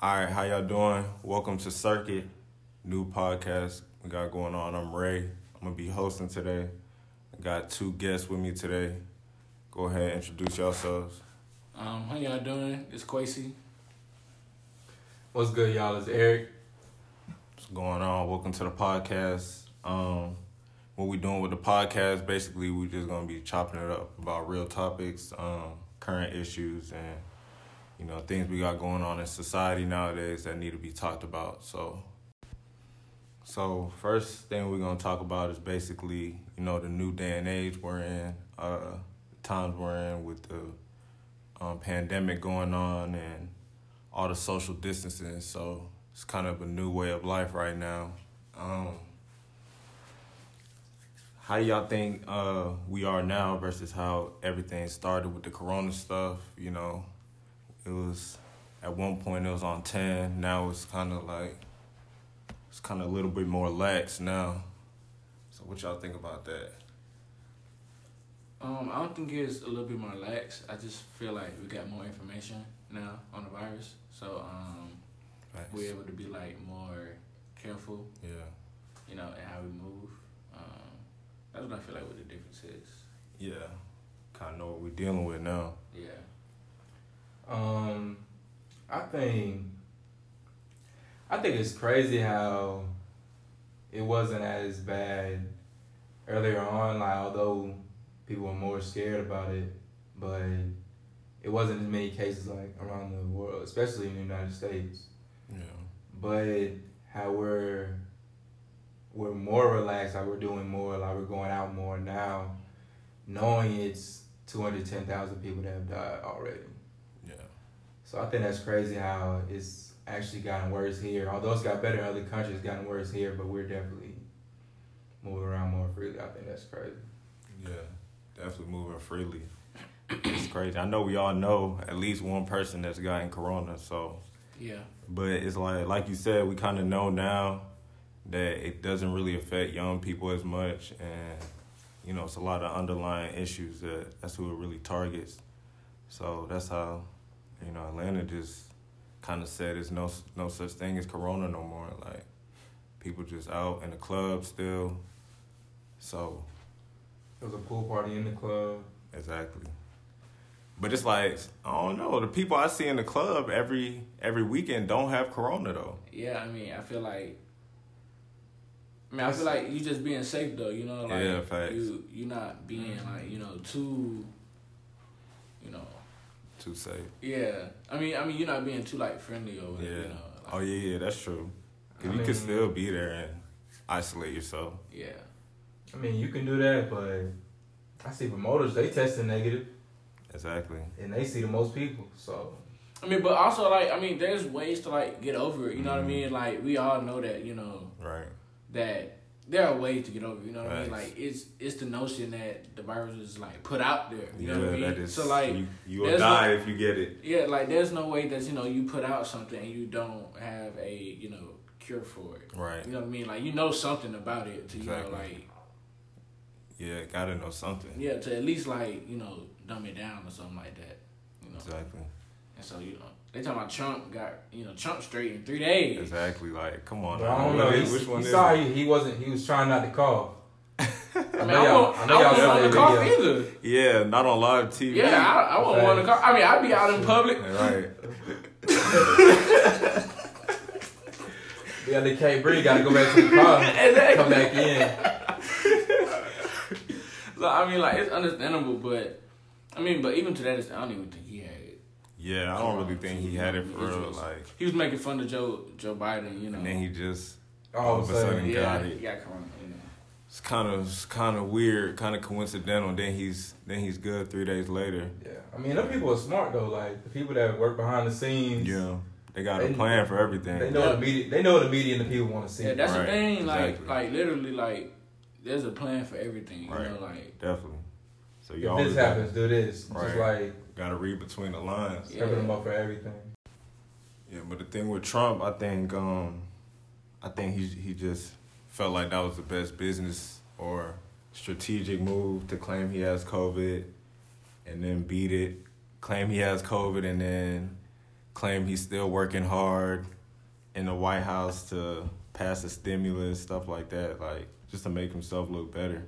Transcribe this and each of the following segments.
All right, how y'all doing? Welcome to Circuit, new podcast we got going on. I'm Ray. I'm gonna be hosting today. I got two guests with me today. Go ahead, and introduce yourselves. Um, how y'all doing? It's Quasi. What's good, y'all? It's Eric. What's going on? Welcome to the podcast. Um, what we doing with the podcast? Basically, we're just gonna be chopping it up about real topics, um, current issues, and you know things we got going on in society nowadays that need to be talked about. So, so first thing we're gonna talk about is basically you know the new day and age we're in, uh, times we're in with the um, pandemic going on and all the social distancing. So it's kind of a new way of life right now. Um, how y'all think uh, we are now versus how everything started with the corona stuff? You know, it was at one point it was on ten. Now it's kind of like it's kind of a little bit more lax now. So what y'all think about that? Um, I don't think it's a little bit more lax. I just feel like we got more information now on the virus, so um, Facts. we're able to be like more careful, Yeah, you know, in how we move. Um, that's what I feel like what the difference is. yeah. Kind of know what we're dealing with now. Yeah. Um, I think, I think it's crazy how it wasn't as bad earlier on. Like, although people were more scared about it, but it wasn't as many cases like around the world, especially in the United States. Yeah, But how we're we're more relaxed, like we're doing more, like we're going out more now, knowing it's two hundred ten thousand people that have died already. Yeah, So I think that's crazy how it's actually gotten worse here. Although it's got better in other countries, it's gotten worse here, but we're definitely moving around more freely. I think that's crazy. yeah. Definitely moving freely. it's crazy. I know we all know at least one person that's gotten corona. So, Yeah. but it's like like you said, we kind of know now that it doesn't really affect young people as much, and you know it's a lot of underlying issues that that's who it really targets. So that's how you know Atlanta just kind of said there's no no such thing as corona no more. Like people just out in the club still. So it was a pool party in the club. Exactly. But it's like I don't know. The people I see in the club every every weekend don't have corona though. Yeah. I mean, I feel like. I mean, I feel like you just being safe though. You know, like Yeah, facts. you you not being like you know too. You know. Too safe. Yeah. I mean, I mean, you're not being too like friendly or Yeah. you know. Like, Oh yeah, yeah, that's true. Cause I you mean- could still be there and isolate yourself. Yeah. I mean, you can do that, but I see promoters they testing negative, Exactly. and they see the most people. So I mean, but also like I mean, there's ways to like get over it. You know what I Mhm. mean? Like we all know that you know Right. that there are ways to get over. You know what I mean? Like it's it's the notion that the virus is like put out there. You yeah, know what I mean? is. so like you, you will die no- if you get it. yeah, like there's no way that you know you put out something and you don't have a you know cure for it. Right. You know what I mean? Like you know something about it to you know like Yeah, gotta know something. yeah to at least like you know dumb it down or something like that. You know. Exactly. And so you know they talking about Trump got you know Trump straight in three days. Exactly. Like, come on. but. I don't know. is- He, which one he saw it? he, he wasn't. He was trying not to cough. I mean, know I, y'all- won't, I I, know y'all won't want to cough video. either. Yeah, not on live TV. Yeah, I, I wouldn't want to cough. I mean, I'd be out in public. Right. Yeah, they can't breathe. Got to go back to the car. Exactly. Come back in. So I mean, like it's understandable, but I mean, but even to that extent, I don't even think he had it. Yeah, I don't really think he had it for real. Like, He was making fun of Joe Joe Biden, you know. and then he just oh, All of a sudden, yeah, got he it. got corona, you know. It's kind of it's kind of weird, kind of coincidental. Then he's then he's good three days later. Yeah, I mean, them people are smart though. Like the people that work behind the scenes. Yeah, they got a plan for everything. They know Yeah. the media. They know the media and the people want to see. Yeah, that's Right, the thing. Like, exactly. like literally, like there's a plan for everything. You Right. know, like Definitely. So you if this happens, do this. Just Right. like got to read between the lines. Yeah. prepping them up for everything. Yeah, but the thing with Trump, I think, um, I think he he just felt like that was the best business or strategic move to claim he has COVID, and then beat it, claim he has COVID, and then claim he's still working hard in the White House to pass a stimulus, stuff like that, like just to make himself look better.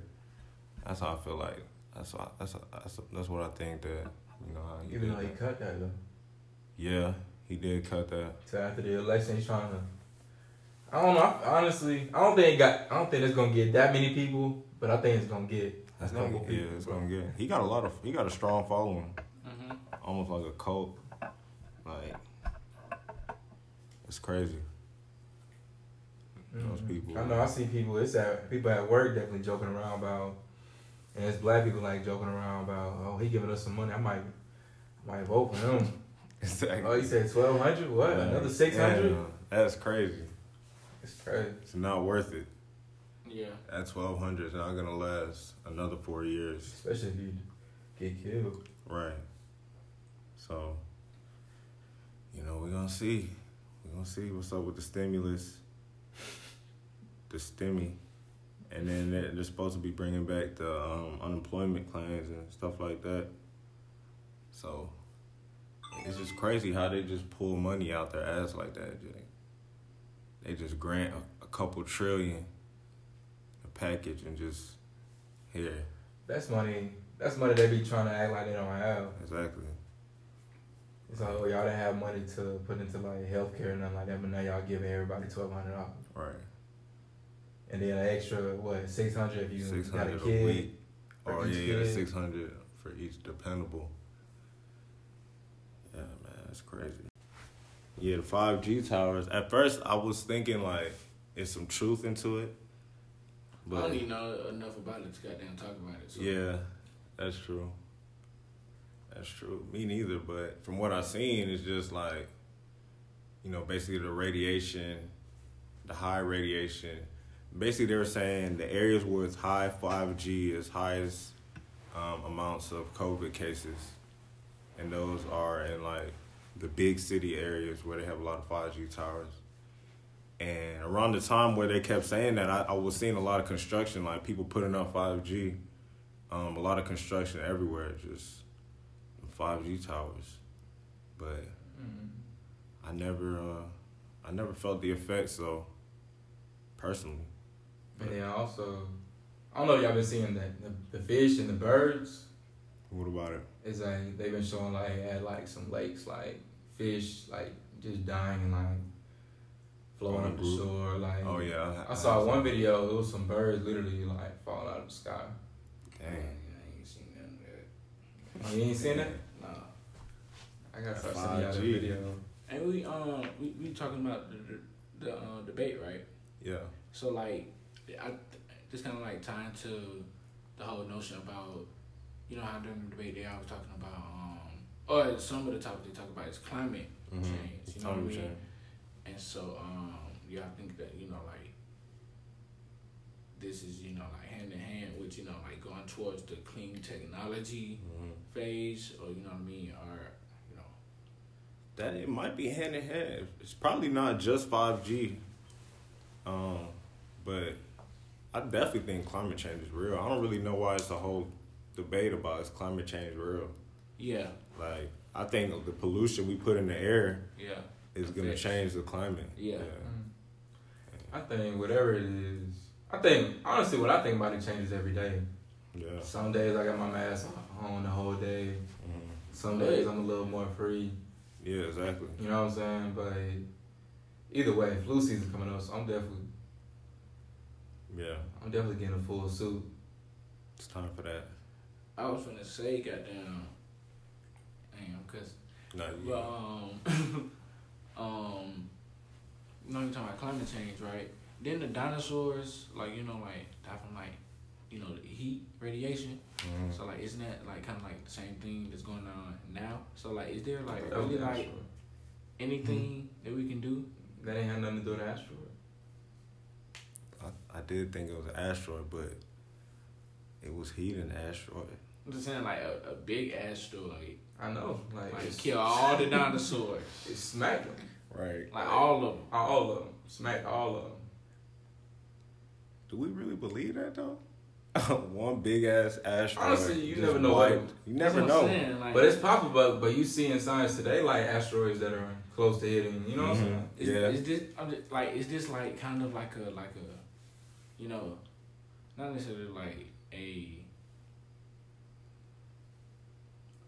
That's how I feel like. That's why, that's that's that's what I think that you know. How he Even did though he that. cut that though. yeah, he did cut that. So after the election, he's trying to. I don't know. I, honestly, I don't think it got. I don't think it's gonna get that many people, but I think it's gonna get a It's couple gonna, yeah, people. it's bro. gonna get. He got a lot of. He got a strong following, Mm-hmm. almost like a cult. Like, it's crazy. Those Mhm. people. I know. I see people. It's at people at work definitely joking around about, and it's black people like joking around about. Oh, he giving us some money. I might, I might vote for him. Exactly. Oh, he said twelve hundred. What? Another six hundred? Damn, That's crazy. It's crazy. It's not worth it. Yeah. That twelve hundred is not gonna last another four years. Especially if you get killed. Right. So, you know, we're gonna see. We're gonna see what's up with the stimulus, the stimmy, and then they're, supposed to be bringing back the um, unemployment claims and stuff like that. So, it's just crazy how they just pull money out their ass like that. They just grant a, a couple trillion a package and just here. That's money. That's money they be trying to act like they don't have. Exactly. It's like, oh, y'all didn't have money to put into like healthcare and nothing like that, but now y'all giving everybody twelve hundred dollars, Right. And then an extra what six hundred if you Six got a hundred a kid. week. for Or each yeah, yeah, kid. six hundred for each dependable. Yeah, man, that's crazy. Yeah, the five G towers. At first, I was thinking like it's some truth into it, But, I don't even know enough about it to goddamn talk about it. So. yeah, that's true. That's true. Me neither. But from what I've seen, it's just like, you know, basically the radiation, the high radiation. Basically, they were saying the areas where it's high 5G is highest um, amounts of COVID cases, and those are in like the big city areas where they have a lot of 5G towers. And around the time where they kept saying that, I, I was seeing a lot of construction, like people putting up 5G, um, a lot of construction everywhere, just 5G towers. But Mhm. I never, uh, I never felt the effects though, personally. And then also, I don't know if y'all been seeing that the, the fish and the birds. What about it? It's like they've been showing like at like some lakes like fish like just dying and like floating On up the shore. Like Oh yeah, I saw one video. It was some birds literally like falling out of the sky. Dang, Dang. I ain't seen none of that. Oh, you ain't seen that? Nah. I gotta start That's sending y'all the 5G. video. And we um we, we talking about the the, the uh, debate, right? Yeah. So like, I just kind of like tying to the whole notion about, you know how during the debate they always talking about um or some of the topics they talk about is climate Mm-hmm. change. You know what I mean? And so um yeah, I think that you know like this is you know like hand in hand with you know like going towards the clean technology hmm phase or you know what I mean or you know That it might be hand in hand. It's probably not just 5G. Um, but I definitely think climate change is real. I don't really know why it's a whole debate about is climate change real. yeah Like I think the pollution we put in the air yeah is gonna Affects. change the climate. Yeah. I think whatever it is, I think honestly what I think about it changes every day. Yeah. Some days I got my mask on the whole day. Mhm. Some days I'm a little more free. Yeah, exactly. You know what I'm saying? But either way, flu season coming up, so I'm definitely Yeah. I'm definitely getting a full suit. It's time for that. I was gonna say goddamn damn cause No, you, Well, um, um, you know, you're talking about climate change, right? Then the dinosaurs, like you know, like die from like, you know, the heat radiation. Mhm. So like, isn't that like kind of like the same thing that's going on now? So like, is there like really the like asteroid. anything that we can do? That ain't had nothing to do with the asteroid. I, I did think it was an asteroid, but it was heating the asteroid. I'm just saying like a, a big asteroid, I know, like, like it's, kill all the dinosaurs, it smacked them, Right. like all of them. all of them, smacked all of them. Do we really believe that though? one big ass asteroid. Honestly, you never know wiped- what- You never That's what I'm know. saying, like, But it's possible. But but you see in science today, like asteroids that are close to hitting. You know what I'm Mhm. saying? Is, Yeah. is this I'm just, like is this like kind of like a like a you know not necessarily like a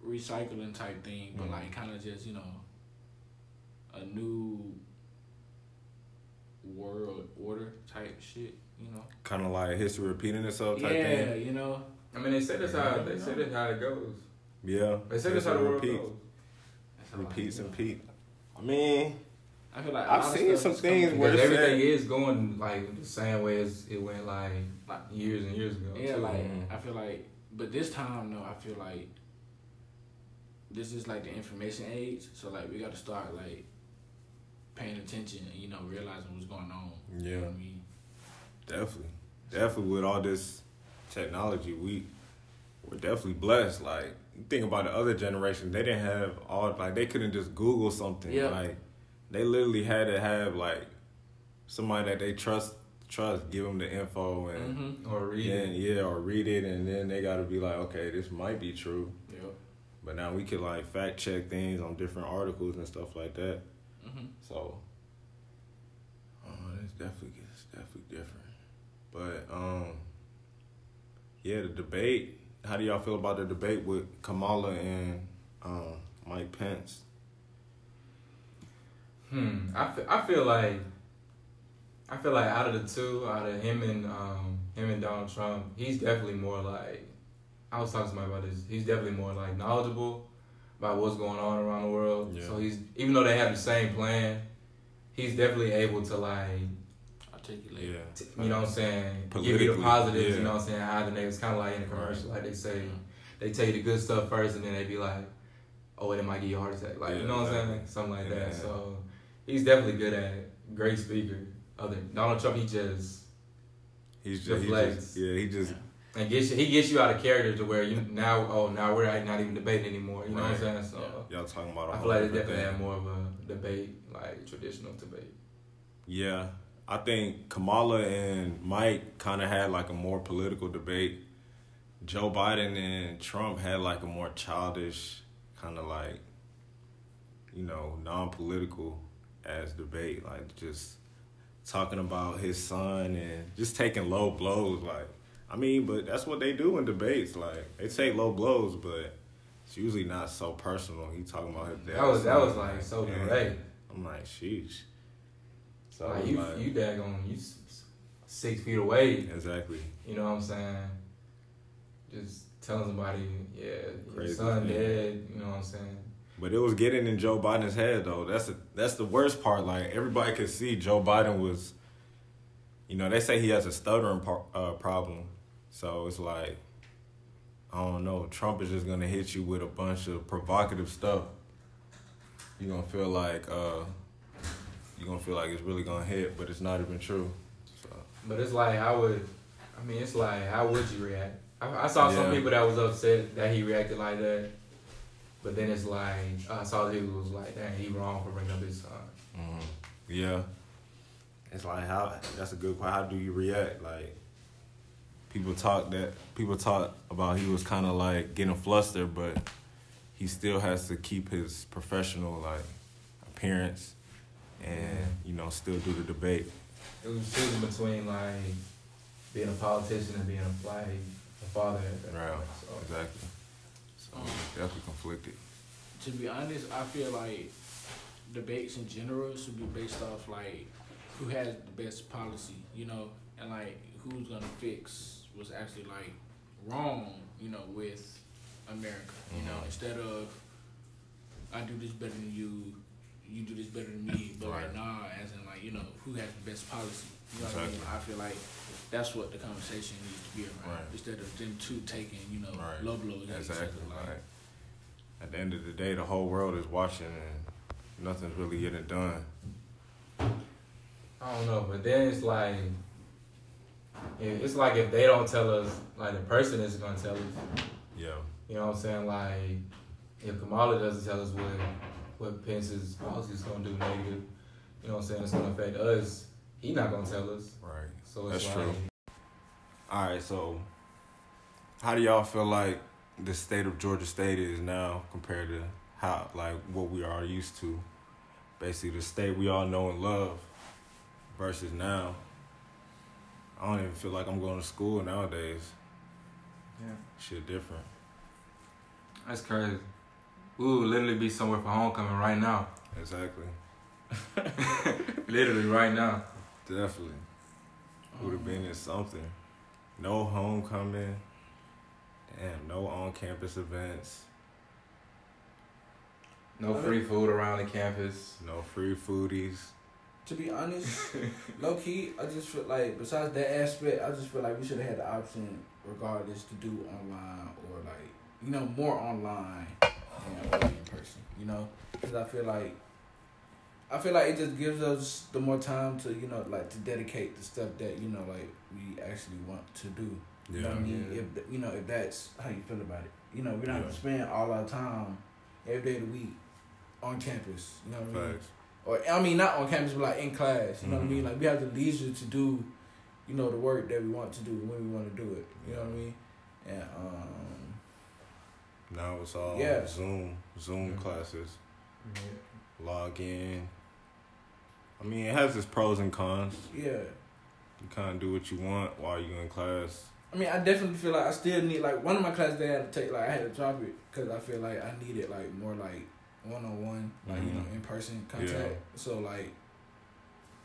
recycling type thing, but Mhm. like kind of just you know a new world order type shit. You know? Kind of like history repeating itself type yeah, thing. Yeah, you know. I mean, they say that's how they say that's how it goes. Yeah. They say that's how the world repeats, goes. That's how I- repeats and know. I mean, I feel like I've lot seen some things where everything said- is going like the same way as it went like Like- years and years ago. Yeah, too. like Mhm. I feel like, but this time though, I feel like this is like the information age. So like we got to start like paying attention and you know realizing what's going on. You know Yeah. what I mean? definitely, definitely with all this technology, we we're definitely blessed. Like think about the other generation, they didn't have all like they couldn't just Google something. Yeah. Like they literally had to have like somebody that they trust trust give them the info and. Mm-hmm. or read Then, it. yeah, or read it, and then they got to be like, okay, this might be true. Yep. But now we could like fact check things on different articles and stuff like that. Mm-hmm. So, uh, it's definitely it's definitely different. But um, yeah, the debate. How do y'all feel about the debate with Kamala and um, Mike Pence? Hmm. I feel, I feel like I feel like out of the two, out of him and um him and Donald Trump, he's definitely more like I was talking to somebody about this. He's definitely more like knowledgeable about what's going on around the world. Yeah. So he's even though they have the same plan, he's definitely able to like Articulate. Yeah, t- you know what I'm saying, give you the positives, yeah. you know what I'm saying, hide the negatives. Kind of like in a commercial, like they say, they tell you the good stuff first, and then they be like, "Oh, it might give you a heart attack," like you know what I'm saying, something like Yeah. that. So he's definitely good at it. Great speaker. Other Donald Trump, he just he's just, he just yeah he just and gets you, he gets you out of character to where you now oh now we're not even debating anymore. You know what I'm saying? So y'all talking about. a I whole feel like they definitely thing. have more of a debate, like traditional debate. Yeah, I think Kamala and Mike kind of had like a more political debate. Joe Biden and Trump had like a more childish, kind of like, you know, non political as debate. Like just talking about his son and just taking low blows. Like, I mean, but that's what they do in debates. Like, they take low blows, but it's usually not so personal. He talking about his dad. That was that was like so direct. I'm like, sheesh. So like you like- you daggone you six feet away. Exactly. You know what I'm saying? Just telling somebody, yeah, your son yeah. dead. You know what I'm saying? But it was getting in Joe Biden's head though. That's the that's the worst part. Like everybody could see Joe Biden was, you know, they say he has a stuttering par- uh, problem. So it's like, I don't know. Trump is just gonna hit you with a bunch of provocative stuff. You gonna feel like uh, you gonna feel like it's really gonna hit, but it's not even true. So But it's like, how would, I mean, it's like, how would you react? I, I saw some people that was upset that he reacted like that. But then it's like, I saw people was like, dang, he wrong for bringing up his son. Mhm. Yeah. It's like how that's a good question. How do you react? Like people talk that people talk about he was kind of like getting flustered, but he still has to keep his professional like appearance and you know still do the debate. It was choosing between like being a politician and being a like a father Right. So. Exactly. So definitely conflicted. To be honest, I feel like debates in general should be based off like who has the best policy, you know, and like who's gonna fix what's actually like wrong, you know, with America. You know, Mhm. instead of I do this better than you, you do this better than me, but Right. like nah, as in like you know who has the best policy. You know what I mean? I feel like that's what the conversation needs to be around Right. instead of them two taking you know Right. low blows at each other. Exactly. Like, Like at the end of the day, the whole world is watching and nothing's really getting done. I don't know, but then it's like, it's like if they don't tell us, like the person is gonna tell us. Yeah. You know what I'm saying? Like, if Kamala doesn't tell us what what Pence's policy is gonna do negative, you know what I'm saying? It's gonna affect us. He not gonna tell us. Right. So it's That's like, true. All right, so how do y'all feel like the state of Georgia State is now compared to how like what we are used to? Basically, the state we all know and love versus now. I don't even feel like I'm going to school nowadays. Yeah. Shit different. That's crazy. We would literally be somewhere for homecoming right now. Exactly. literally right now. Definitely. Would have been in something. No homecoming. Damn, no on campus events. No free food around the campus. No free foodies. To be honest, low key, I just feel like besides that aspect, I just feel like we should have had the option, regardless, to do online or like you know more online than in person. You know, because I feel like I feel like it just gives us the more time to you know like to dedicate the stuff that you know like we actually want to do. You know what I mean? Yeah. If you know if that's how you feel about it, you know we don't Yeah. gonna spend all our time every day of the week on campus. You know what I mean? Facts. or I mean not on campus, but like in class. You know what I mean? Like we have the leisure to do, you know, the work that we want to do when we want to do it. You know what I mean? And um, Now it's all Yeah. Zoom, Zoom classes. Log in. I mean, it has its pros and cons. yeah. You kind of do what you want while you're in class. I mean, I definitely feel like I still need like one of my classes they had to take like I had to drop it because I feel like I needed like more like one on one like you know Mhm. in person contact. Yeah. So like,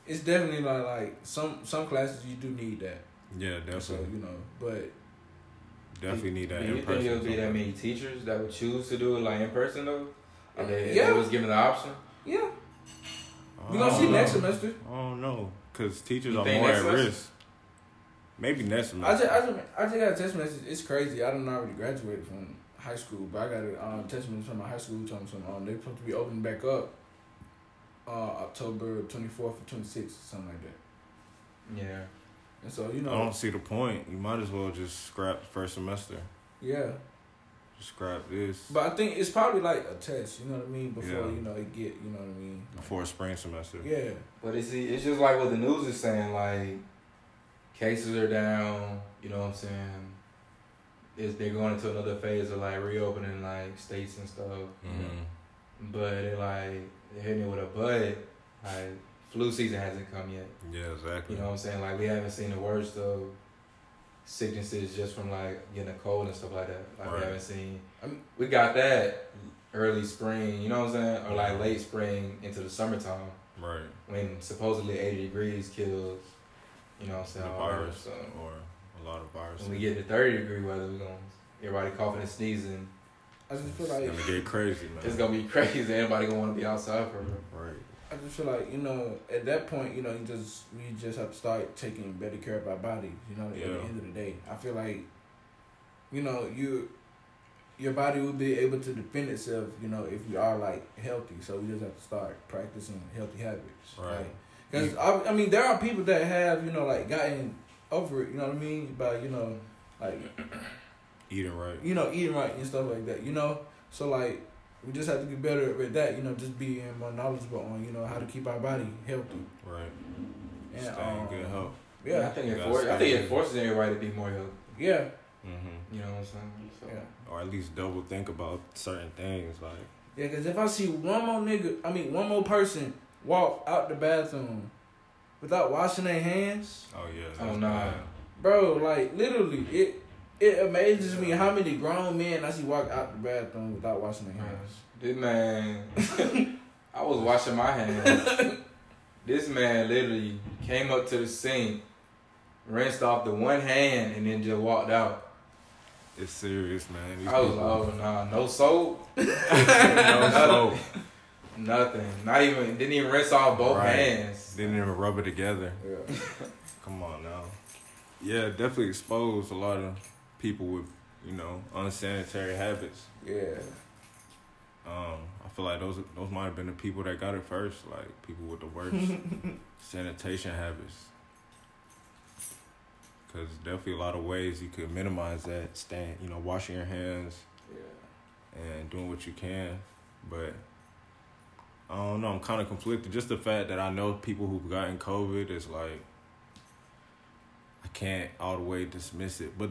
it's definitely like like some some classes you do need that. Yeah, So definitely. you know, but definitely need that Do you in think it'll person. be that many teachers that would choose to do it like in person though? If they, if Yeah. they was given the option. yeah, we gonna see know. next semester. I don't know, cause teachers You are more next at semester? risk. Maybe next semester. I semester. just, I just, I just got a text message. It's crazy. I don't know I already graduated from high school, but I got a um, text message from my high school telling me something. Um, they're supposed to be opening back up uh, October 24th or 26th, something like that. Yeah. And so, you know, I don't see the point. You might as well just scrap the first semester. yeah. Just scrap this But I think it's probably like a test, you know what I mean? Before, Yeah. you know, it get, you know what I mean? before a spring semester. Yeah. But it's it's just like what the news is saying, like cases are down, you know what I'm saying? Is they're going into another phase of like reopening like states and stuff. hmm But it like they're hitting it with a but like flu season hasn't come yet. Yeah, exactly. You know what I'm saying? Like we haven't seen the worst of sicknesses just from like getting a cold and stuff like that. Like Right. we haven't seen I mean- we got that early spring, you know what I'm saying? Or like late spring into the summertime right. when supposedly 80 degrees kills, you know what I'm saying? all that. virus So or a lot of viruses. when we get to 30 degree weather, we're going to everybody coughing and sneezing. I just feel like it's gonna get crazy, man. It's going to be crazy. Everybody going to want to be outside for real. right. I just feel like, you know, at that point, you know, you just, we just have to start taking better care of our bodies, you know, at the end of the day. I feel like, you know, you, your body will be able to defend itself, you know, if you are like healthy. So we just have to start practicing healthy habits. Right. Because I, I mean, there are people that have, you know, like gotten over it. You know what I mean? By you know, like Eating right. you know, eating right and stuff like that. You know, so like we just have to get better with that. You know, just being more knowledgeable on you know how to keep our body healthy. Right. And Stay um, in good health. I Yeah, think, it gotta for, I think it forces everybody to be more healthy. yeah, hmm You know what I'm saying? So, yeah. Or at least double think about certain things. Like, Yeah, because if I see one more nigga, I mean one more person walk out the bathroom without washing their hands, oh yeah. Oh, that's nah. bro, like literally, it it amazes me how many grown men I see walk out the bathroom without washing their hands. This man, I was washing my hands. this man literally came up to the sink, rinsed off the one hand, and then just walked out. It's serious, man. These I was people- like, oh nah, no soap, no soap. nothing. Not even didn't even rinse off both Right. hands. Didn't even rub it together. Yeah. Come on now. Yeah, definitely exposed a lot of people with, you know, unsanitary habits. Yeah. Um, I feel like those those might have been the people that got it first, like people with the worst sanitation habits. Cause definitely a lot of ways you could minimize that. Staying, you know, washing your hands Yeah. and doing what you can, but I don't know. I'm kind of conflicted. Just the fact that I know people who've gotten COVID is like I can't all the way dismiss it. But